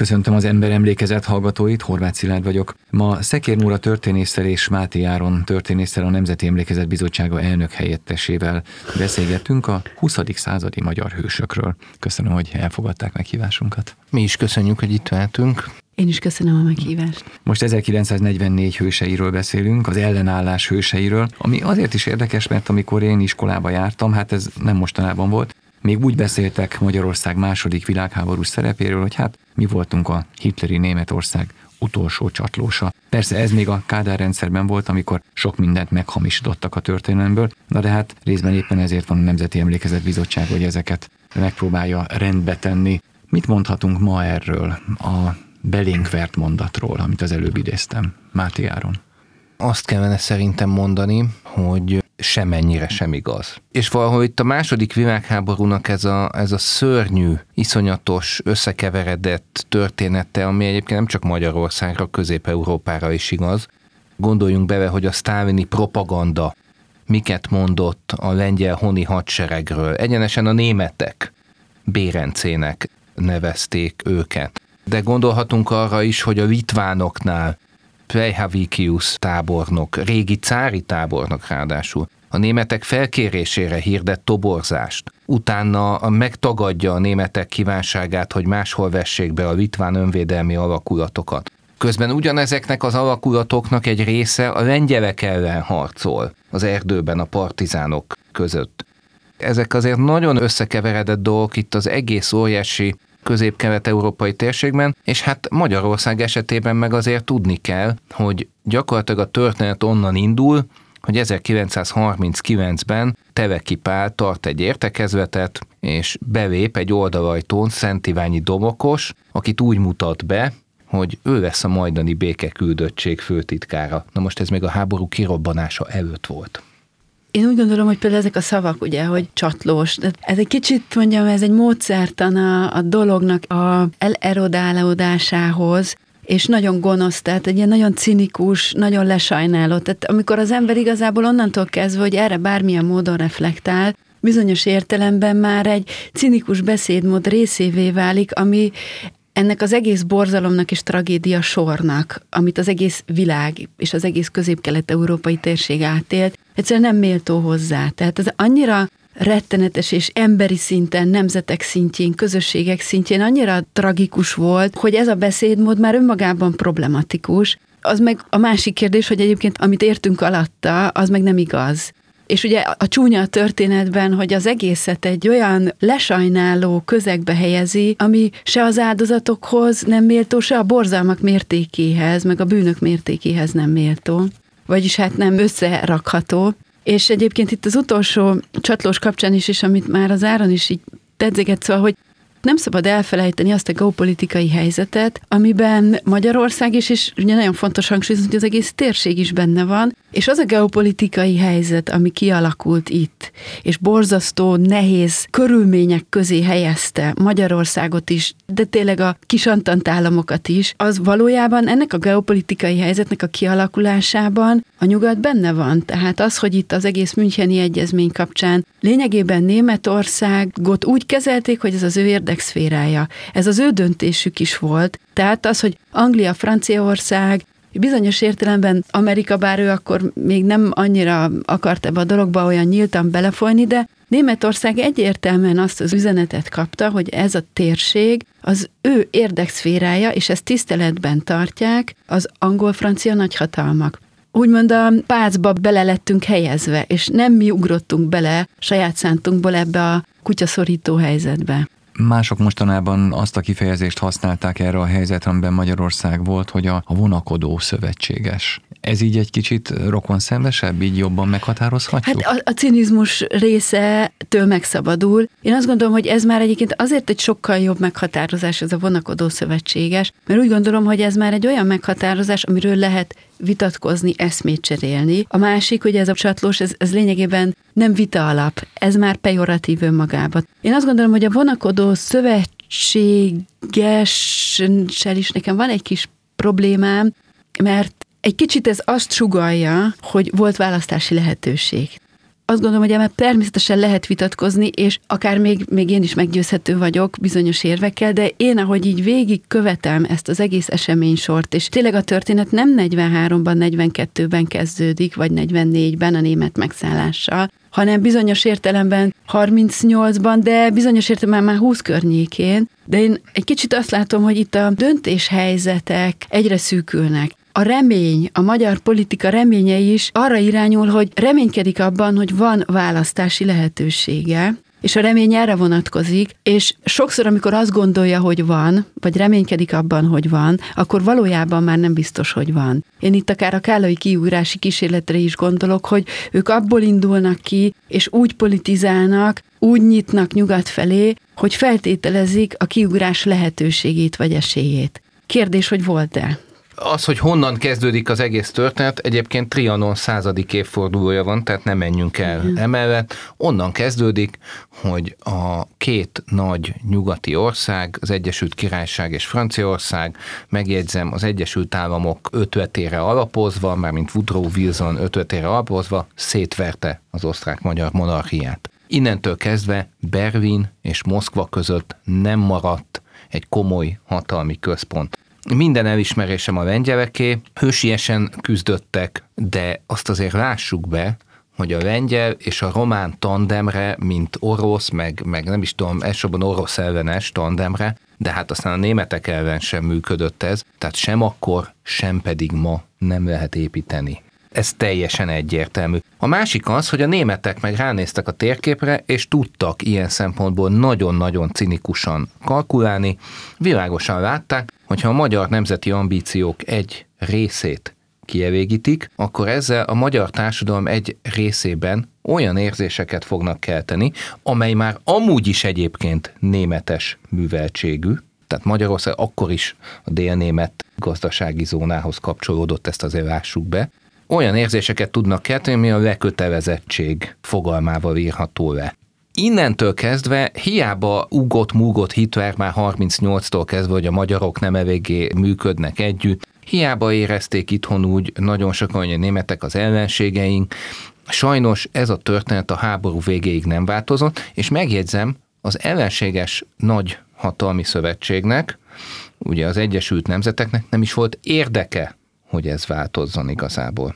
Köszöntöm az ember emlékezet hallgatóit, Horváth Szilárd vagyok. Ma Szekér Nóra történésszel és Máté Áron történésszel a Nemzeti Emlékezet Bizottsága elnök helyettesével beszélgettünk a 20. századi magyar hősökről. Köszönöm, hogy elfogadták meghívásunkat. Mi is köszönjük, hogy itt lehetünk. Én is köszönöm a meghívást. Most 1944 hőseiről beszélünk, az ellenállás hőseiről, ami azért is érdekes, mert amikor én iskolába jártam, hát ez nem mostanában volt, még úgy beszéltek Magyarország második világháborús szerepéről, hogy hát mi voltunk a hitleri Németország utolsó csatlósa. Persze ez még a Kádár rendszerben volt, amikor sok mindent meghamisítottak a történelemből, na de hát részben éppen ezért van a Nemzeti Emlékezet Bizottság, hogy ezeket megpróbálja rendbe tenni. Mit mondhatunk ma erről, a belénk vert mondatról, amit az előbb idéztem, Máté Áron? Azt kellene szerintem mondani, hogy semennyire sem igaz. És valahogy itt a második világháborúnak ez a, ez a szörnyű, iszonyatos, összekeveredett története, ami egyébként nem csak Magyarországra, Közép-Európára is igaz. Gondoljunk bele, hogy a sztálini propaganda miket mondott a lengyel honi hadseregről. Egyenesen a németek Bérencének nevezték őket. De gondolhatunk arra is, hogy a litvánoknál Pleihavikius tábornok, régi cári tábornok ráadásul, a németek felkérésére hirdet toborzást. Utána megtagadja a németek kívánságát, hogy máshol vessék be a litván önvédelmi alakulatokat. Közben ugyanezeknek az alakulatoknak egy része a lengyelek ellen harcol az erdőben a partizánok között. Ezek azért nagyon összekeveredett dolgok itt az egész óriási közép-kelet-európai térségben, és hát Magyarország esetében meg azért tudni kell, hogy gyakorlatilag a történet onnan indul, hogy 1939-ben Teveki Pál tart egy értekezletet, és belép egy oldalajtón Szent Iványi Domokos, akit úgy mutat be, hogy ő lesz a majdani békeküldöttség főtitkára. Na most ez még a háború kirobbanása előtt volt. Én úgy gondolom, hogy például ezek a szavak, ugye, hogy csatlós, ez egy kicsit mondjam, ez egy módszertan a, a dolognak a elerodálódásához, és nagyon gonosz, tehát egy ilyen nagyon cinikus, nagyon lesajnáló. Tehát amikor az ember igazából onnantól kezdve, hogy erre bármilyen módon reflektál, bizonyos értelemben már egy cinikus beszédmód részévé válik, ami ennek az egész borzalomnak és tragédia sornak, amit az egész világ és az egész közép-kelet-európai térség átélt, egyszerűen nem méltó hozzá. Tehát ez annyira rettenetes és emberi szinten, nemzetek szintjén, közösségek szintjén annyira tragikus volt, hogy ez a beszédmód már önmagában problematikus. Az meg a másik kérdés, hogy egyébként amit értünk alatta, az meg nem igaz. És ugye a csúnya a történetben, hogy az egészet egy olyan lesajnáló közegbe helyezi, ami se az áldozatokhoz nem méltó, se a borzalmak mértékéhez, meg a bűnök mértékéhez nem méltó. Vagyis hát nem összerakható. És egyébként itt az utolsó csatlós kapcsán is, és amit már az áron is így pedzeget, szóval, hogy nem szabad elfelejteni azt a geopolitikai helyzetet, amiben Magyarország is, és ugye nagyon fontos hangsúlyozni, hogy az egész térség is benne van, és az a geopolitikai helyzet, ami kialakult itt, és borzasztó, nehéz körülmények közé helyezte Magyarországot is, de tényleg a kisantant államokat is, az valójában ennek a geopolitikai helyzetnek a kialakulásában a nyugat benne van. Tehát az, hogy itt az egész Müncheni Egyezmény kapcsán lényegében Németországot úgy kezelték, hogy ez az ő érdekszférája. Ez az ő döntésük is volt. Tehát az, hogy Anglia, Franciaország, Bizonyos értelemben Amerika, bár ő akkor még nem annyira akart ebbe a dologba olyan nyíltan belefolyni, de Németország egyértelműen azt az üzenetet kapta, hogy ez a térség az ő érdekszférája, és ezt tiszteletben tartják az angol-francia nagyhatalmak úgymond a pácba bele lettünk helyezve, és nem mi ugrottunk bele saját szántunkból ebbe a kutyaszorító helyzetbe. Mások mostanában azt a kifejezést használták erre a helyzetre, amiben Magyarország volt, hogy a, vonakodó szövetséges. Ez így egy kicsit rokon szembesebb, így jobban meghatározhatjuk? Hát a, a cinizmus része től megszabadul. Én azt gondolom, hogy ez már egyébként azért egy sokkal jobb meghatározás, ez a vonakodó szövetséges, mert úgy gondolom, hogy ez már egy olyan meghatározás, amiről lehet vitatkozni, eszmét cserélni. A másik, hogy ez a csatlós, ez, ez lényegében nem vita alap, ez már pejoratív önmagában. Én azt gondolom, hogy a vonakodó szövetségessel is nekem van egy kis problémám, mert egy kicsit ez azt sugalja, hogy volt választási lehetőség. Azt gondolom, hogy ebben természetesen lehet vitatkozni, és akár még, még én is meggyőzhető vagyok bizonyos érvekkel, de én, ahogy így végig követem ezt az egész eseménysort, és tényleg a történet nem 43-ban, 42-ben kezdődik, vagy 44-ben a német megszállással, hanem bizonyos értelemben 38-ban, de bizonyos értelemben már 20 környékén. De én egy kicsit azt látom, hogy itt a döntéshelyzetek egyre szűkülnek a remény, a magyar politika reménye is arra irányul, hogy reménykedik abban, hogy van választási lehetősége, és a remény erre vonatkozik, és sokszor, amikor azt gondolja, hogy van, vagy reménykedik abban, hogy van, akkor valójában már nem biztos, hogy van. Én itt akár a kállai kiugrási kísérletre is gondolok, hogy ők abból indulnak ki, és úgy politizálnak, úgy nyitnak nyugat felé, hogy feltételezik a kiugrás lehetőségét vagy esélyét. Kérdés, hogy volt-e? Az, hogy honnan kezdődik az egész történet, egyébként Trianon századik évfordulója van, tehát nem menjünk el Igen. emellett. Onnan kezdődik, hogy a két nagy nyugati ország, az Egyesült Királyság és Franciaország, megjegyzem, az Egyesült Államok ötvetére alapozva, mármint Woodrow Wilson ötvetére alapozva, szétverte az osztrák-magyar monarchiát. Innentől kezdve Berlin és Moszkva között nem maradt egy komoly hatalmi központ. Minden elismerésem a lengyeleké, hősiesen küzdöttek, de azt azért lássuk be, hogy a lengyel és a román tandemre, mint orosz, meg, meg nem is tudom, elsősorban orosz ellenes tandemre, de hát aztán a németek ellen sem működött ez, tehát sem akkor, sem pedig ma nem lehet építeni. Ez teljesen egyértelmű. A másik az, hogy a németek meg ránéztek a térképre, és tudtak ilyen szempontból nagyon-nagyon cinikusan kalkulálni, világosan látták, hogyha a magyar nemzeti ambíciók egy részét kielégítik, akkor ezzel a magyar társadalom egy részében olyan érzéseket fognak kelteni, amely már amúgy is egyébként németes műveltségű, tehát Magyarország akkor is a délnémet gazdasági zónához kapcsolódott, ezt azért lássuk be, olyan érzéseket tudnak kelteni, ami a lekötelezettség fogalmával írható le. Innentől kezdve hiába ugott múgott Hitler már 38-tól kezdve, hogy a magyarok nem eléggé működnek együtt, hiába érezték itthon úgy nagyon sokan, hogy a németek az ellenségeink, sajnos ez a történet a háború végéig nem változott, és megjegyzem, az ellenséges nagy hatalmi szövetségnek, ugye az Egyesült Nemzeteknek nem is volt érdeke, hogy ez változzon igazából.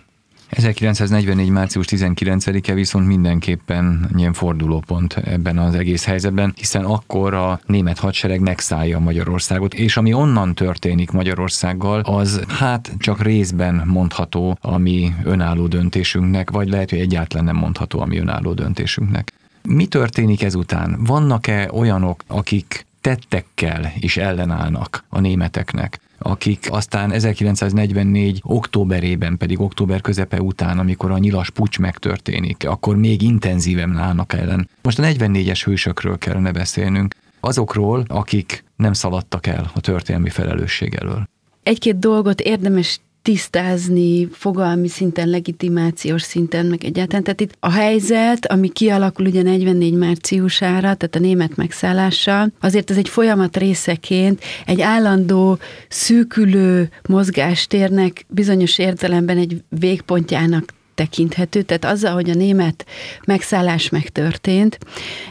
1944. március 19-e viszont mindenképpen ilyen fordulópont ebben az egész helyzetben, hiszen akkor a német hadsereg megszállja Magyarországot, és ami onnan történik Magyarországgal, az hát csak részben mondható a mi önálló döntésünknek, vagy lehet, hogy egyáltalán nem mondható a mi önálló döntésünknek. Mi történik ezután? Vannak-e olyanok, akik tettekkel is ellenállnak a németeknek? Akik aztán 1944. októberében, pedig október közepe után, amikor a nyilas pucs megtörténik, akkor még intenzíven állnak ellen. Most a 44-es hősökről kellene beszélnünk, azokról, akik nem szaladtak el a történelmi felelősség elől. Egy-két dolgot érdemes tisztázni fogalmi szinten, legitimációs szinten, meg egyáltalán. Tehát itt a helyzet, ami kialakul ugye 44 márciusára, tehát a német megszállással, azért ez egy folyamat részeként egy állandó, szűkülő mozgástérnek bizonyos értelemben egy végpontjának tekinthető, tehát azzal, hogy a német megszállás megtörtént,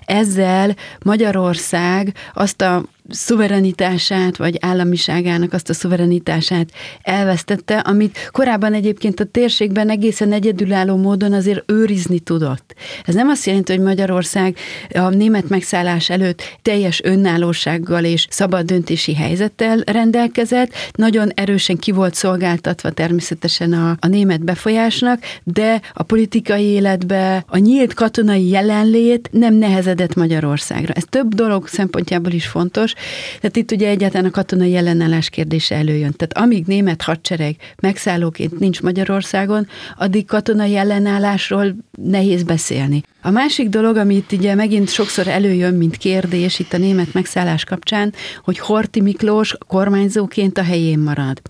ezzel Magyarország azt a szuverenitását, vagy államiságának azt a szuverenitását elvesztette, amit korábban egyébként a térségben egészen egyedülálló módon azért őrizni tudott. Ez nem azt jelenti, hogy Magyarország a német megszállás előtt teljes önállósággal és szabad döntési helyzettel rendelkezett, nagyon erősen ki volt szolgáltatva természetesen a, a német befolyásnak, de a politikai életbe a nyílt katonai jelenlét nem nehezedett Magyarországra. Ez több dolog szempontjából is fontos, tehát itt ugye egyáltalán a katonai ellenállás kérdése előjön. Tehát amíg német hadsereg megszállóként nincs Magyarországon, addig katonai ellenállásról nehéz beszélni. A másik dolog, ami itt ugye megint sokszor előjön, mint kérdés itt a német megszállás kapcsán, hogy Horti Miklós kormányzóként a helyén marad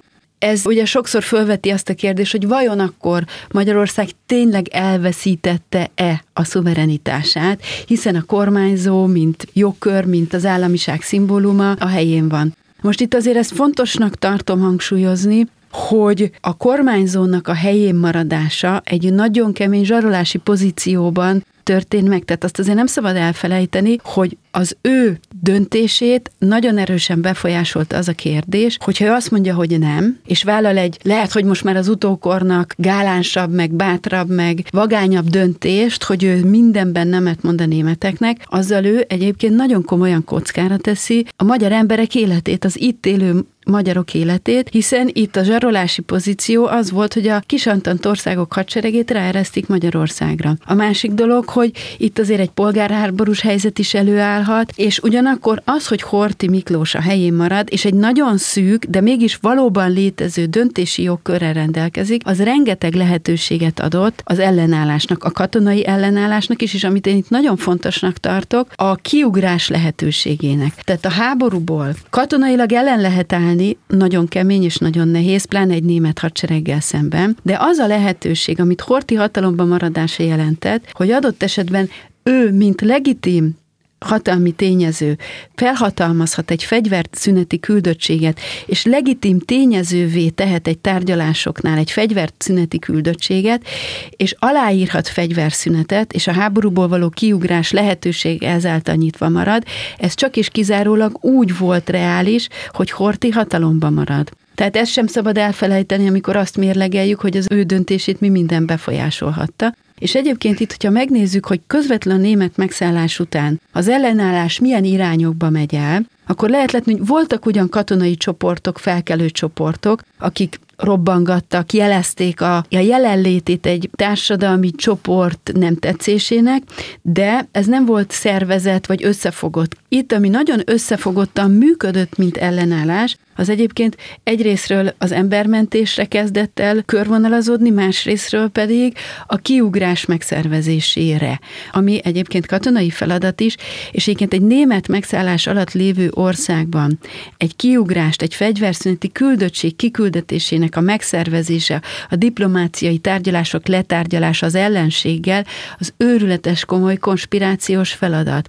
ez ugye sokszor fölveti azt a kérdést, hogy vajon akkor Magyarország tényleg elveszítette-e a szuverenitását, hiszen a kormányzó, mint jogkör, mint az államiság szimbóluma a helyén van. Most itt azért ezt fontosnak tartom hangsúlyozni, hogy a kormányzónak a helyén maradása egy nagyon kemény zsarolási pozícióban történt meg. Tehát azt azért nem szabad elfelejteni, hogy az ő döntését nagyon erősen befolyásolta az a kérdés, hogyha ő azt mondja, hogy nem, és vállal egy, lehet, hogy most már az utókornak gálánsabb, meg bátrabb, meg vagányabb döntést, hogy ő mindenben nemet mond a németeknek, azzal ő egyébként nagyon komolyan kockára teszi a magyar emberek életét, az itt élő magyarok életét, hiszen itt a zsarolási pozíció az volt, hogy a kisantant országok hadseregét ráeresztik Magyarországra. A másik dolog, hogy itt azért egy polgárháborús helyzet is előállhat, és ugyanakkor az, hogy Horti Miklós a helyén marad, és egy nagyon szűk, de mégis valóban létező döntési jogkörrel rendelkezik, az rengeteg lehetőséget adott az ellenállásnak, a katonai ellenállásnak is, és amit én itt nagyon fontosnak tartok, a kiugrás lehetőségének. Tehát a háborúból katonailag ellen lehet állni, csinálni, nagyon kemény és nagyon nehéz, pláne egy német hadsereggel szemben, de az a lehetőség, amit Horti hatalomban maradása jelentett, hogy adott esetben ő, mint legitim hatalmi tényező felhatalmazhat egy fegyverszüneti küldöttséget, és legitim tényezővé tehet egy tárgyalásoknál egy fegyverszüneti küldöttséget, és aláírhat fegyverszünetet, és a háborúból való kiugrás lehetőség ezáltal nyitva marad, ez csak és kizárólag úgy volt reális, hogy Horti hatalomban marad. Tehát ezt sem szabad elfelejteni, amikor azt mérlegeljük, hogy az ő döntését mi minden befolyásolhatta. És egyébként itt, hogyha megnézzük, hogy közvetlen német megszállás után az ellenállás milyen irányokba megy el, akkor lehet látni, hogy voltak ugyan katonai csoportok, felkelő csoportok, akik robbangattak, jelezték a, a jelenlétét egy társadalmi csoport nem tetszésének, de ez nem volt szervezet vagy összefogott. Itt, ami nagyon összefogottan működött, mint ellenállás, az egyébként egyrésztről az embermentésre kezdett el körvonalazódni, másrésztről pedig a kiugrás megszervezésére, ami egyébként katonai feladat is, és egyébként egy német megszállás alatt lévő országban egy kiugrást, egy fegyverszüneti küldöttség kiküldetésének a megszervezése, a diplomáciai tárgyalások letárgyalása az ellenséggel az őrületes komoly konspirációs feladat.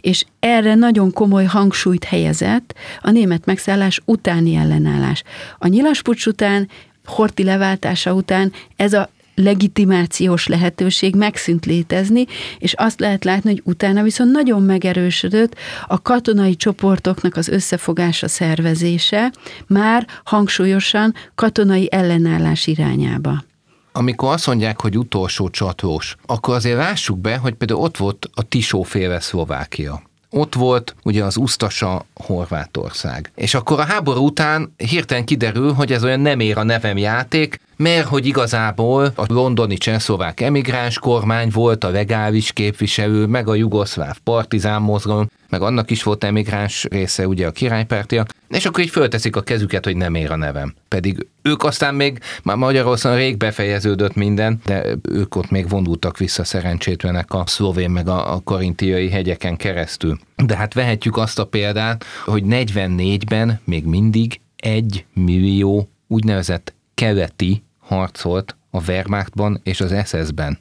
És erre nagyon komoly hangsúlyt helyezett a német megszállás utáni ellenállás. A nyilaspucs után Horti leváltása után ez a legitimációs lehetőség megszűnt létezni, és azt lehet látni, hogy utána viszont nagyon megerősödött a katonai csoportoknak az összefogása szervezése, már hangsúlyosan katonai ellenállás irányába amikor azt mondják, hogy utolsó csatós, akkor azért lássuk be, hogy például ott volt a Tisóféle Szlovákia ott volt ugye az Usztasa Horvátország. És akkor a háború után hirtelen kiderül, hogy ez olyan nem ér a nevem játék, mert hogy igazából a londoni csenszlovák emigráns kormány volt a legális képviselő, meg a jugoszláv partizán mozgalom, meg annak is volt emigráns része, ugye a királypártiak, és akkor így fölteszik a kezüket, hogy nem ér a nevem. Pedig ők aztán még, már Magyarországon rég befejeződött minden, de ők ott még vonultak vissza szerencsétlenek a szlovén meg a, a korintiai hegyeken keresztül. De hát vehetjük azt a példát, hogy 44-ben még mindig egy millió úgynevezett keleti harcolt a Wehrmachtban és az SS-ben.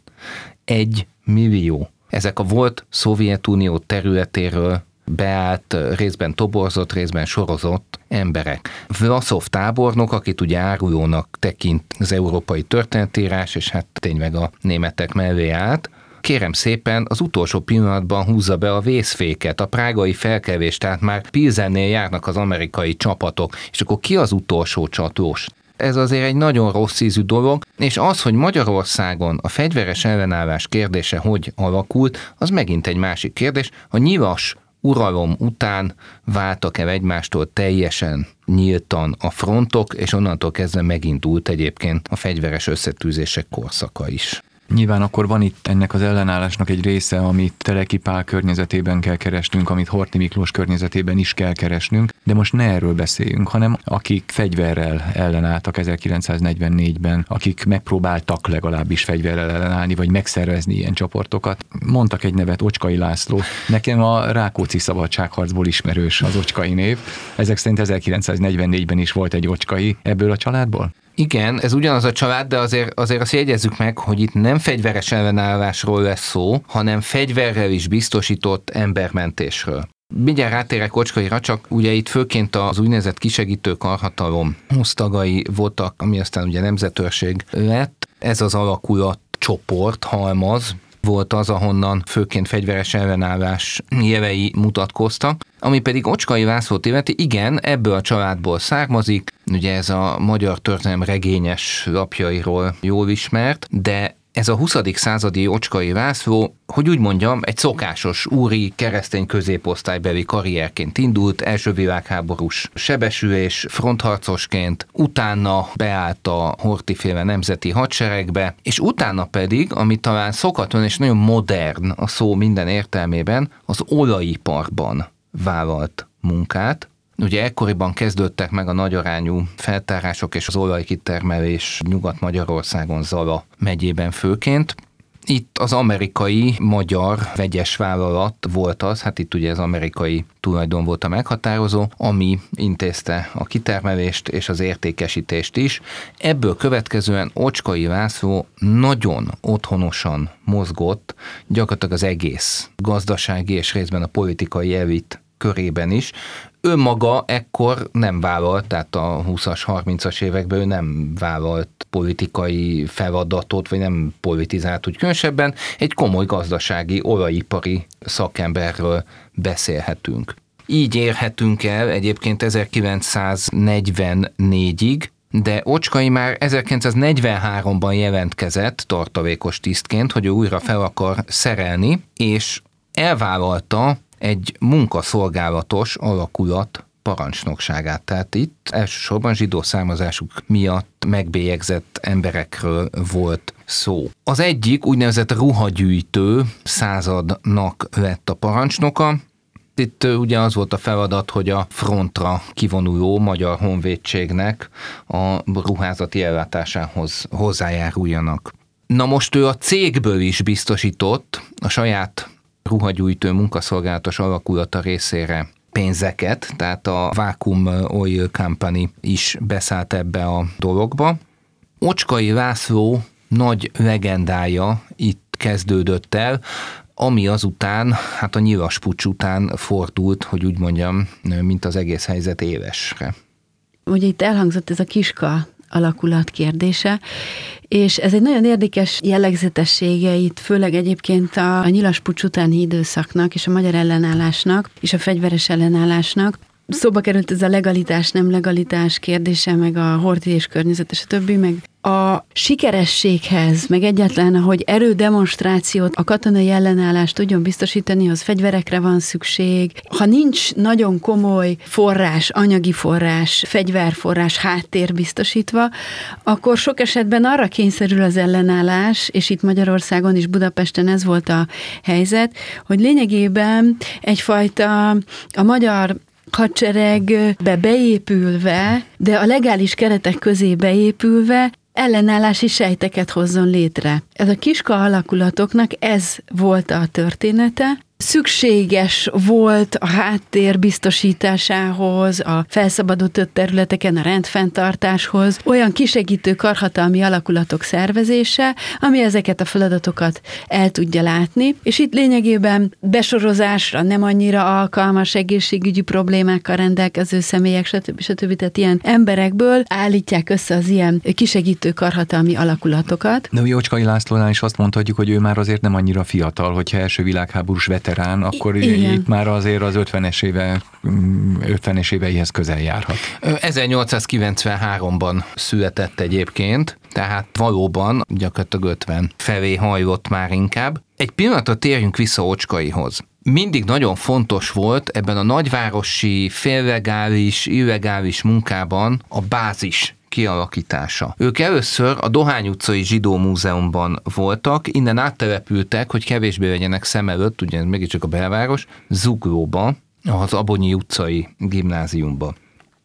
Egy millió. Ezek a volt Szovjetunió területéről beállt, részben toborzott, részben sorozott emberek. Vlaszov tábornok, akit ugye árulónak tekint az európai történetírás, és hát tényleg a németek mellé állt, kérem szépen az utolsó pillanatban húzza be a vészféket, a prágai felkevés, tehát már Pilzennél járnak az amerikai csapatok, és akkor ki az utolsó csatós? Ez azért egy nagyon rossz ízű dolog, és az, hogy Magyarországon a fegyveres ellenállás kérdése hogy alakult, az megint egy másik kérdés. A nyilas uralom után váltak el egymástól teljesen nyíltan a frontok, és onnantól kezdve megindult egyébként a fegyveres összetűzések korszaka is. Nyilván akkor van itt ennek az ellenállásnak egy része, amit Teleki Pál környezetében kell keresnünk, amit Horti Miklós környezetében is kell keresnünk, de most ne erről beszéljünk, hanem akik fegyverrel ellenálltak 1944-ben, akik megpróbáltak legalábbis fegyverrel ellenállni, vagy megszervezni ilyen csoportokat. Mondtak egy nevet, Ocskai László. Nekem a Rákóczi szabadságharcból ismerős az Ocskai név. Ezek szerint 1944-ben is volt egy Ocskai ebből a családból? Igen, ez ugyanaz a család, de azért, azért azt jegyezzük meg, hogy itt nem fegyveres ellenállásról lesz szó, hanem fegyverrel is biztosított embermentésről. Mindjárt rátérek Ocskaira, csak ugye itt főként az úgynevezett kisegítő karhatalom tagai voltak, ami aztán ugye nemzetőrség lett. Ez az alakulat csoport, halmaz, volt az, ahonnan főként fegyveres ellenállás jelei mutatkoztak, ami pedig Ocskai Vászlót illeti, igen, ebből a családból származik, ugye ez a magyar történelem regényes lapjairól jól ismert, de ez a 20. századi Ocskai Vászló, hogy úgy mondjam, egy szokásos úri keresztény középosztálybeli karrierként indult, első világháborús sebesülés, frontharcosként, utána beállt a hortiféle nemzeti hadseregbe, és utána pedig, ami talán szokatlan és nagyon modern a szó minden értelmében, az olajiparban vállalt munkát, Ugye ekkoriban kezdődtek meg a nagyarányú feltárások és az olajkitermelés Nyugat-Magyarországon Zala megyében főként. Itt az amerikai magyar vegyes vállalat volt az, hát itt ugye az amerikai tulajdon volt a meghatározó, ami intézte a kitermelést és az értékesítést is. Ebből következően Ocskai László nagyon otthonosan mozgott gyakorlatilag az egész gazdasági és részben a politikai elit körében is. Ő maga ekkor nem vállalt, tehát a 20-as, 30-as években ő nem vállalt politikai feladatot, vagy nem politizált úgy különösebben. Egy komoly gazdasági, olajipari szakemberről beszélhetünk. Így érhetünk el egyébként 1944-ig, de Ocskai már 1943-ban jelentkezett tartalékos tisztként, hogy ő újra fel akar szerelni, és elvállalta egy munkaszolgálatos alakulat parancsnokságát. Tehát itt elsősorban zsidó származásuk miatt megbélyegzett emberekről volt szó. Az egyik úgynevezett ruhagyűjtő századnak lett a parancsnoka, itt ugye az volt a feladat, hogy a frontra kivonuló magyar honvédségnek a ruházati ellátásához hozzájáruljanak. Na most ő a cégből is biztosított a saját ruhagyújtó munkaszolgálatos alakulata részére pénzeket, tehát a Vacuum Oil Company is beszállt ebbe a dologba. Ocskai László nagy legendája itt kezdődött el, ami azután, hát a nyilas pucs után fordult, hogy úgy mondjam, mint az egész helyzet évesre. Ugye itt elhangzott ez a kiska alakulat kérdése, és ez egy nagyon érdekes jellegzetessége itt, főleg egyébként a, a nyilaspucs utáni időszaknak és a magyar ellenállásnak és a fegyveres ellenállásnak, Szóba került ez a legalitás, nem legalitás kérdése, meg a horti és környezet, és a többi, meg a sikerességhez, meg egyáltalán, hogy erődemonstrációt, a katonai ellenállást tudjon biztosítani, az fegyverekre van szükség. Ha nincs nagyon komoly forrás, anyagi forrás, fegyverforrás, háttér biztosítva, akkor sok esetben arra kényszerül az ellenállás, és itt Magyarországon is Budapesten ez volt a helyzet, hogy lényegében egyfajta a magyar hadseregbe beépülve, de a legális keretek közé beépülve ellenállási sejteket hozzon létre. Ez a kiska alakulatoknak ez volt a története, szükséges volt a háttér biztosításához, a felszabadított területeken a rendfenntartáshoz, olyan kisegítő karhatalmi alakulatok szervezése, ami ezeket a feladatokat el tudja látni, és itt lényegében besorozásra nem annyira alkalmas egészségügyi problémákkal rendelkező személyek, stb. stb. Tehát ilyen emberekből állítják össze az ilyen kisegítő karhatalmi alakulatokat. De Jócskai Lászlónál is azt mondhatjuk, hogy ő már azért nem annyira fiatal, hogyha első világháborús veterán, akkor Igen. itt már azért az 50-es éve 50-es éveihez közel járhat. 1893-ban született egyébként, tehát valóban gyakorlatilag 50 felé hajlott már inkább. Egy pillanatra térjünk vissza Ocskaihoz mindig nagyon fontos volt ebben a nagyvárosi, féllegális, illegális munkában a bázis kialakítása. Ők először a Dohány utcai zsidó múzeumban voltak, innen áttelepültek, hogy kevésbé legyenek szem előtt, ugye ez mégiscsak a belváros, Zuglóba, az Abonyi utcai gimnáziumba.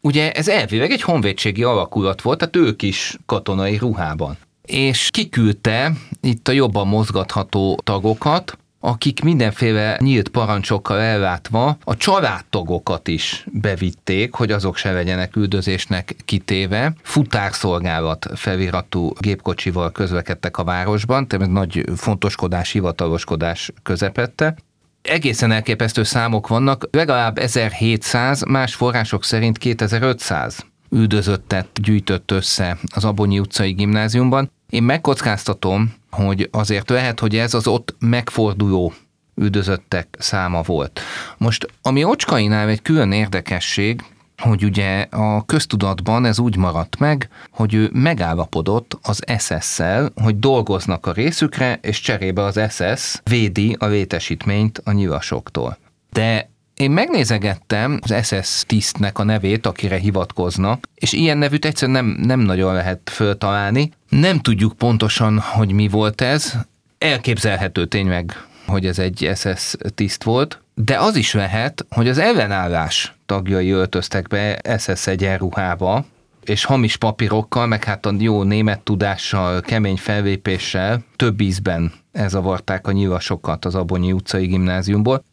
Ugye ez elvileg egy honvédségi alakulat volt, tehát ők is katonai ruhában. És kiküldte itt a jobban mozgatható tagokat, akik mindenféle nyílt parancsokkal ellátva a családtagokat is bevitték, hogy azok se legyenek üldözésnek kitéve. Futárszolgálat feliratú gépkocsival közlekedtek a városban, tehát nagy fontoskodás, hivataloskodás közepette. egészen elképesztő számok vannak, legalább 1700, más források szerint 2500 üldözöttet gyűjtött össze az Abonyi utcai gimnáziumban. Én megkockáztatom, hogy azért lehet, hogy ez az ott megforduló üldözöttek száma volt. Most, ami Ocskainál egy külön érdekesség, hogy ugye a köztudatban ez úgy maradt meg, hogy ő megállapodott az SS-szel, hogy dolgoznak a részükre, és cserébe az SS védi a létesítményt a nyilasoktól. De én megnézegettem az SS tisztnek a nevét, akire hivatkoznak, és ilyen nevűt egyszerűen nem, nem nagyon lehet föltalálni. Nem tudjuk pontosan, hogy mi volt ez. Elképzelhető tényleg, hogy ez egy SS tiszt volt, de az is lehet, hogy az ellenállás tagjai öltöztek be SS egyenruhába, és hamis papírokkal, meg hát a jó német tudással, kemény felvépéssel több ízben elzavarták a nyilasokat az Abonyi utcai gimnáziumból.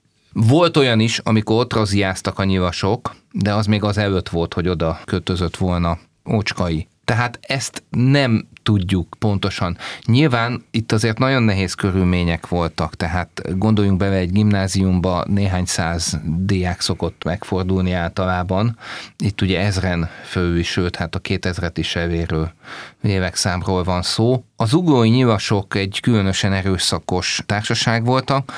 Volt olyan is, amikor ott raziáztak a nyilasok, de az még az előtt volt, hogy oda kötözött volna Ócskai. Tehát ezt nem tudjuk pontosan. Nyilván itt azért nagyon nehéz körülmények voltak, tehát gondoljunk bele egy gimnáziumba néhány száz diák szokott megfordulni általában. Itt ugye ezren fő is, sőt, hát a 2000-et is elérő számról van szó. Az ugói nyilasok egy különösen erőszakos társaság voltak,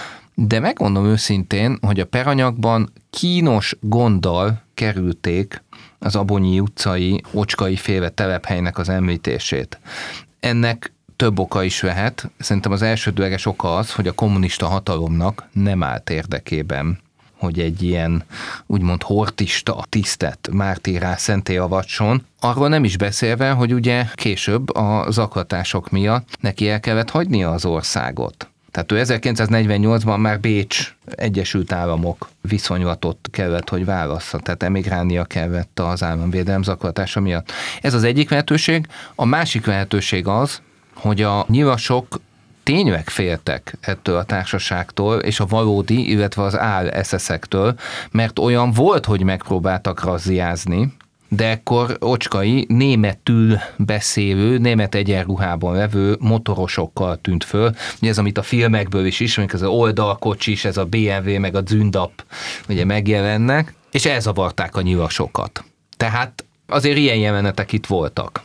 de megmondom őszintén, hogy a peranyagban kínos gonddal kerülték az Abonyi utcai, Ocskai féle telephelynek az említését. Ennek több oka is lehet. Szerintem az elsődleges oka az, hogy a kommunista hatalomnak nem állt érdekében hogy egy ilyen úgymond hortista tisztet mártírá szenté avatson. Arról nem is beszélve, hogy ugye később a zaklatások miatt neki el kellett hagynia az országot. Tehát ő 1948-ban már Bécs Egyesült Államok viszonylatot kellett, hogy válassza, tehát emigrálnia kellett az államvédelem zaklatása miatt. Ez az egyik lehetőség. A másik lehetőség az, hogy a nyilasok tényleg féltek ettől a társaságtól, és a valódi, illetve az áll eszesektől, mert olyan volt, hogy megpróbáltak razziázni, de ekkor Ocskai németül beszélő, német egyenruhában levő motorosokkal tűnt föl. Ugye ez, amit a filmekből is ismerünk, ez az oldalkocsis, ez a BMW, meg a Zündap ugye megjelennek, és elzavarták a nyilasokat. Tehát azért ilyen jelenetek itt voltak.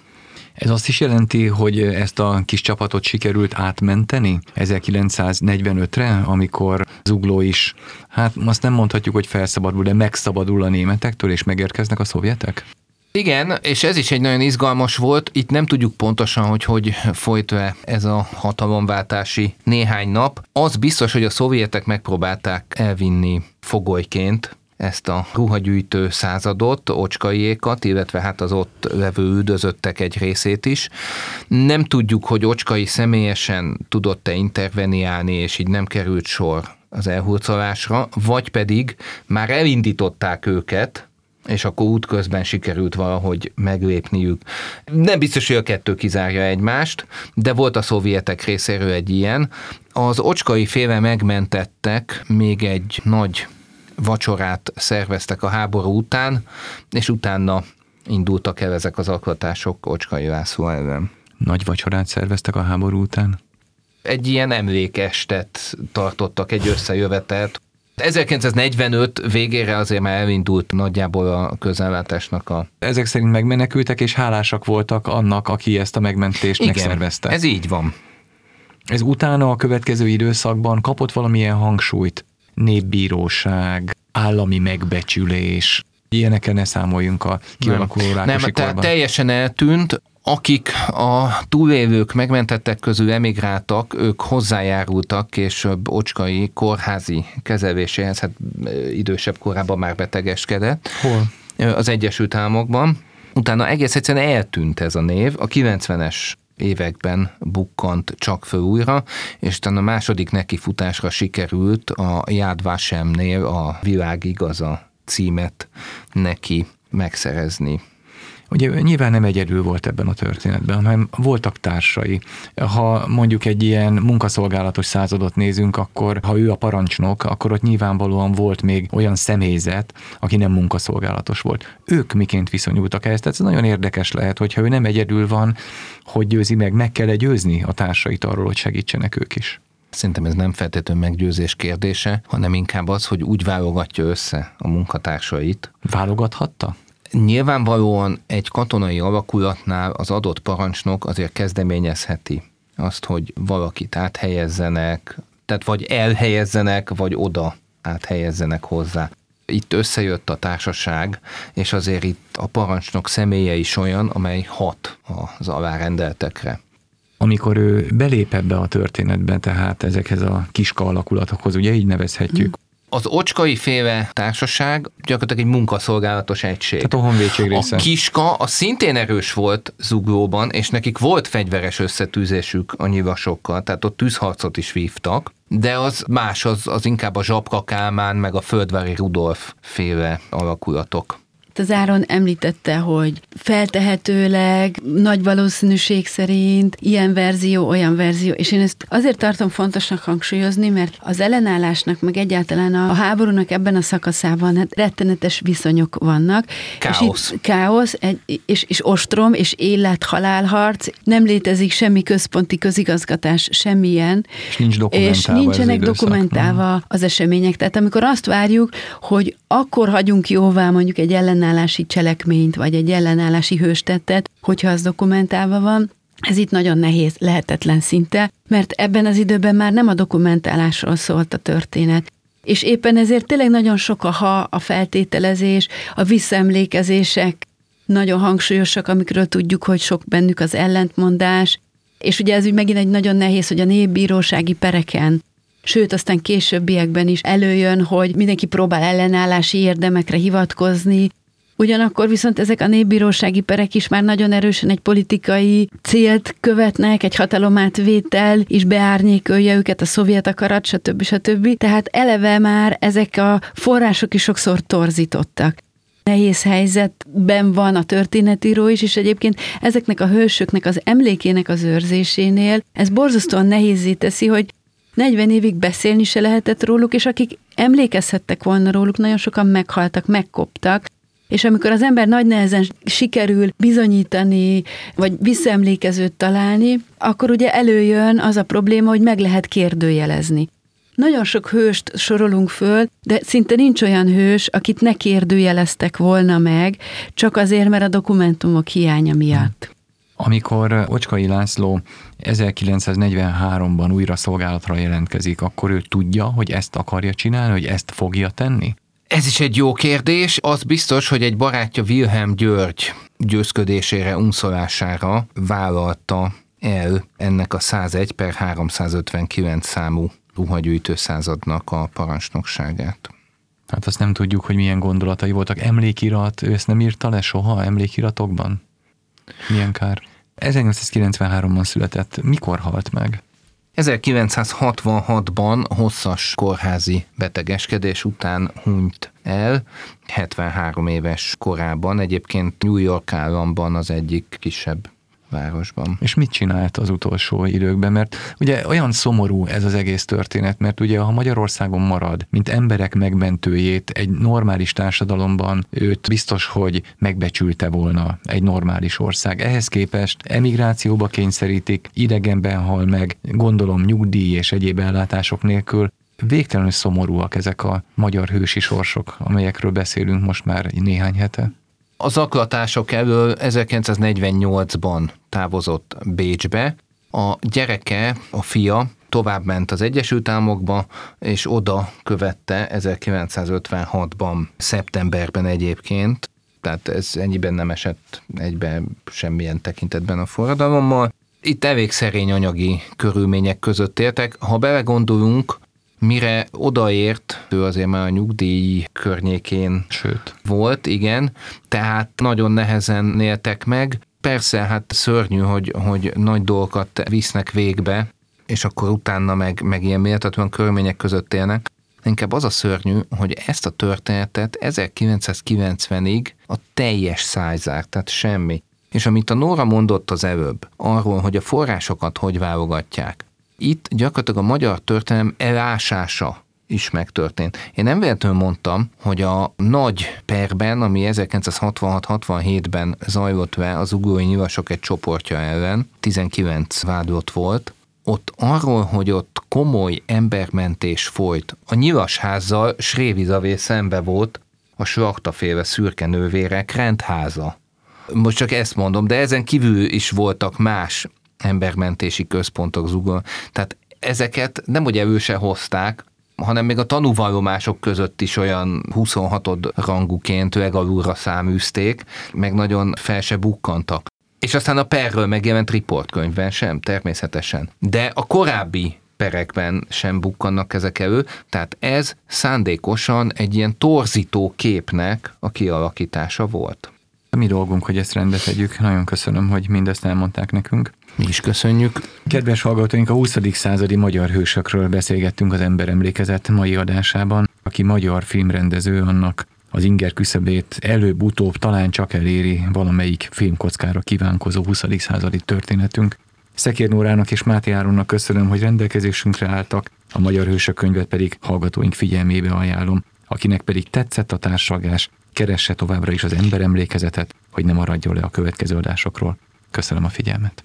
Ez azt is jelenti, hogy ezt a kis csapatot sikerült átmenteni 1945-re, amikor Zugló is, hát azt nem mondhatjuk, hogy felszabadul, de megszabadul a németektől, és megérkeznek a szovjetek? Igen, és ez is egy nagyon izgalmas volt. Itt nem tudjuk pontosan, hogy hogy folyt -e ez a hatalomváltási néhány nap. Az biztos, hogy a szovjetek megpróbálták elvinni fogolyként ezt a ruhagyűjtő századot, ocskaiékat, illetve hát az ott levő üldözöttek egy részét is. Nem tudjuk, hogy Ocskai személyesen tudott-e interveniálni, és így nem került sor az elhurcolásra, vagy pedig már elindították őket, és akkor útközben sikerült valahogy meglépniük. Nem biztos, hogy a kettő kizárja egymást, de volt a szovjetek részéről egy ilyen. Az ocskai féle megmentettek még egy nagy vacsorát szerveztek a háború után, és utána indultak el ezek az aklatások Ocskai László ellen. Nagy vacsorát szerveztek a háború után? Egy ilyen emlékestet tartottak, egy összejövetelt, 1945 végére azért már elindult nagyjából a közellátásnak a... Ezek szerint megmenekültek, és hálásak voltak annak, aki ezt a megmentést Igen, megszervezte. ez így van. Ez utána a következő időszakban kapott valamilyen hangsúlyt? Népbíróság, állami megbecsülés, ilyeneken ne számoljunk a kialakuló Nem, nem tehát teljesen eltűnt akik a túlélők megmentettek közül emigráltak, ők hozzájárultak később Ocskai kórházi kezeléséhez, hát idősebb korában már betegeskedett. Hol? Az Egyesült Államokban. Utána egész egyszerűen eltűnt ez a név. A 90-es években bukkant csak föl újra, és utána a második nekifutásra sikerült a Yad Vashemnél a világ igaza címet neki megszerezni. Ugye nyilván nem egyedül volt ebben a történetben, hanem voltak társai. Ha mondjuk egy ilyen munkaszolgálatos századot nézünk, akkor ha ő a parancsnok, akkor ott nyilvánvalóan volt még olyan személyzet, aki nem munkaszolgálatos volt. Ők miként viszonyultak ehhez? Tehát ez nagyon érdekes lehet, hogyha ő nem egyedül van, hogy győzi meg, meg kell győzni a társait arról, hogy segítsenek ők is. Szerintem ez nem feltétlenül meggyőzés kérdése, hanem inkább az, hogy úgy válogatja össze a munkatársait. Válogathatta? Nyilvánvalóan egy katonai alakulatnál az adott parancsnok azért kezdeményezheti azt, hogy valakit áthelyezzenek, tehát vagy elhelyezzenek, vagy oda áthelyezzenek hozzá. Itt összejött a társaság, és azért itt a parancsnok személye is olyan, amely hat az alárendeltekre amikor ő belép ebbe a történetbe, tehát ezekhez a kiska alakulatokhoz, ugye így nevezhetjük, az ocskai féle társaság gyakorlatilag egy munkaszolgálatos egység. Tehát a honvédség része. A kiska a szintén erős volt zuglóban, és nekik volt fegyveres összetűzésük a nyivasokkal, tehát ott tűzharcot is vívtak, de az más, az, az inkább a Zsapka Kálmán, meg a Földvári Rudolf féle alakulatok. Az Áron említette, hogy feltehetőleg, nagy valószínűség szerint ilyen verzió, olyan verzió, és én ezt azért tartom fontosnak hangsúlyozni, mert az ellenállásnak, meg egyáltalán a háborúnak ebben a szakaszában hát rettenetes viszonyok vannak. Káosz. És itt káosz, egy, és, és ostrom, és élet-halálharc, nem létezik semmi központi közigazgatás, semmilyen. És nincs dokumentálva És nincsenek dokumentálva az események. Tehát amikor azt várjuk, hogy akkor hagyunk jóvá mondjuk egy ellenállási cselekményt, vagy egy ellenállási hőstettet, hogyha az dokumentálva van, ez itt nagyon nehéz, lehetetlen szinte, mert ebben az időben már nem a dokumentálásról szólt a történet. És éppen ezért tényleg nagyon sok a ha, a feltételezés, a visszaemlékezések nagyon hangsúlyosak, amikről tudjuk, hogy sok bennük az ellentmondás, és ugye ez úgy megint egy nagyon nehéz, hogy a népbírósági pereken sőt, aztán későbbiekben is előjön, hogy mindenki próbál ellenállási érdemekre hivatkozni, Ugyanakkor viszont ezek a népbírósági perek is már nagyon erősen egy politikai célt követnek, egy hatalomátvétel is beárnyékolja őket, a szovjet akarat, stb. stb. Tehát eleve már ezek a források is sokszor torzítottak nehéz helyzetben van a történetíró is, és egyébként ezeknek a hősöknek az emlékének az őrzésénél ez borzasztóan nehézé teszi, hogy 40 évig beszélni se lehetett róluk, és akik emlékezhettek volna róluk, nagyon sokan meghaltak, megkoptak, és amikor az ember nagy nehezen sikerül bizonyítani, vagy visszaemlékezőt találni, akkor ugye előjön az a probléma, hogy meg lehet kérdőjelezni. Nagyon sok hőst sorolunk föl, de szinte nincs olyan hős, akit ne kérdőjeleztek volna meg, csak azért, mert a dokumentumok hiánya miatt. Amikor Ocskai László 1943-ban újra szolgálatra jelentkezik, akkor ő tudja, hogy ezt akarja csinálni, hogy ezt fogja tenni? Ez is egy jó kérdés. Az biztos, hogy egy barátja Wilhelm György győzködésére, unszolására vállalta el ennek a 101 per 359 számú ruhagyűjtő századnak a parancsnokságát. Hát azt nem tudjuk, hogy milyen gondolatai voltak. Emlékirat, ő ezt nem írta le soha emlékiratokban? Milyen kár. 1993-ban született. Mikor halt meg? 1966-ban hosszas kórházi betegeskedés után hunyt el, 73 éves korában, egyébként New York államban az egyik kisebb városban. És mit csinált az utolsó időkben? Mert ugye olyan szomorú ez az egész történet, mert ugye ha Magyarországon marad, mint emberek megmentőjét egy normális társadalomban, őt biztos, hogy megbecsülte volna egy normális ország. Ehhez képest emigrációba kényszerítik, idegenben hal meg, gondolom nyugdíj és egyéb ellátások nélkül, végtelenül szomorúak ezek a magyar hősi sorsok, amelyekről beszélünk most már néhány hete. Az zaklatások elől 1948-ban távozott Bécsbe. A gyereke, a fia tovább ment az Egyesült Államokba, és oda követte 1956-ban, szeptemberben egyébként, tehát ez ennyiben nem esett egybe semmilyen tekintetben a forradalommal. Itt elég szerény anyagi körülmények között éltek. Ha belegondolunk, mire odaért, ő azért már a nyugdíj környékén Sőt. volt, igen, tehát nagyon nehezen éltek meg. Persze, hát szörnyű, hogy, hogy nagy dolgokat visznek végbe, és akkor utána meg, meg ilyen méltatlan körülmények között élnek. Inkább az a szörnyű, hogy ezt a történetet 1990-ig a teljes szájzár, tehát semmi. És amit a Nóra mondott az előbb, arról, hogy a forrásokat hogy válogatják, itt gyakorlatilag a magyar történelem elásása is megtörtént. Én nem véletlenül mondtam, hogy a nagy perben, ami 1966-67-ben zajlott be az ugói nyilvasok egy csoportja ellen, 19 vádlott volt, ott arról, hogy ott komoly embermentés folyt. A nyilasházzal Srévizavé szembe volt a slaktaféle szürke nővérek rendháza. Most csak ezt mondom, de ezen kívül is voltak más embermentési központok zugon. Tehát ezeket nem hogy előse hozták, hanem még a tanúvallomások között is olyan 26 ranguként legalulra száműzték, meg nagyon fel se bukkantak. És aztán a perről megjelent riportkönyvben sem, természetesen. De a korábbi perekben sem bukkannak ezek elő, tehát ez szándékosan egy ilyen torzító képnek a kialakítása volt. Mi dolgunk, hogy ezt rendbe tegyük. Nagyon köszönöm, hogy mindezt elmondták nekünk. Mi is köszönjük. Kedves hallgatóink, a 20. századi magyar hősökről beszélgettünk az Emberemlékezet mai adásában. Aki magyar filmrendező, annak az inger küszöbét előbb-utóbb talán csak eléri valamelyik filmkockára kívánkozó 20. századi történetünk. Szekér Nórának és Máté Áronnak köszönöm, hogy rendelkezésünkre álltak, a Magyar Hősök könyvet pedig hallgatóink figyelmébe ajánlom. Akinek pedig tetszett a társalgás, keresse továbbra is az emberemlékezetet, hogy ne maradjon le a következő adásokról. Köszönöm a figyelmet!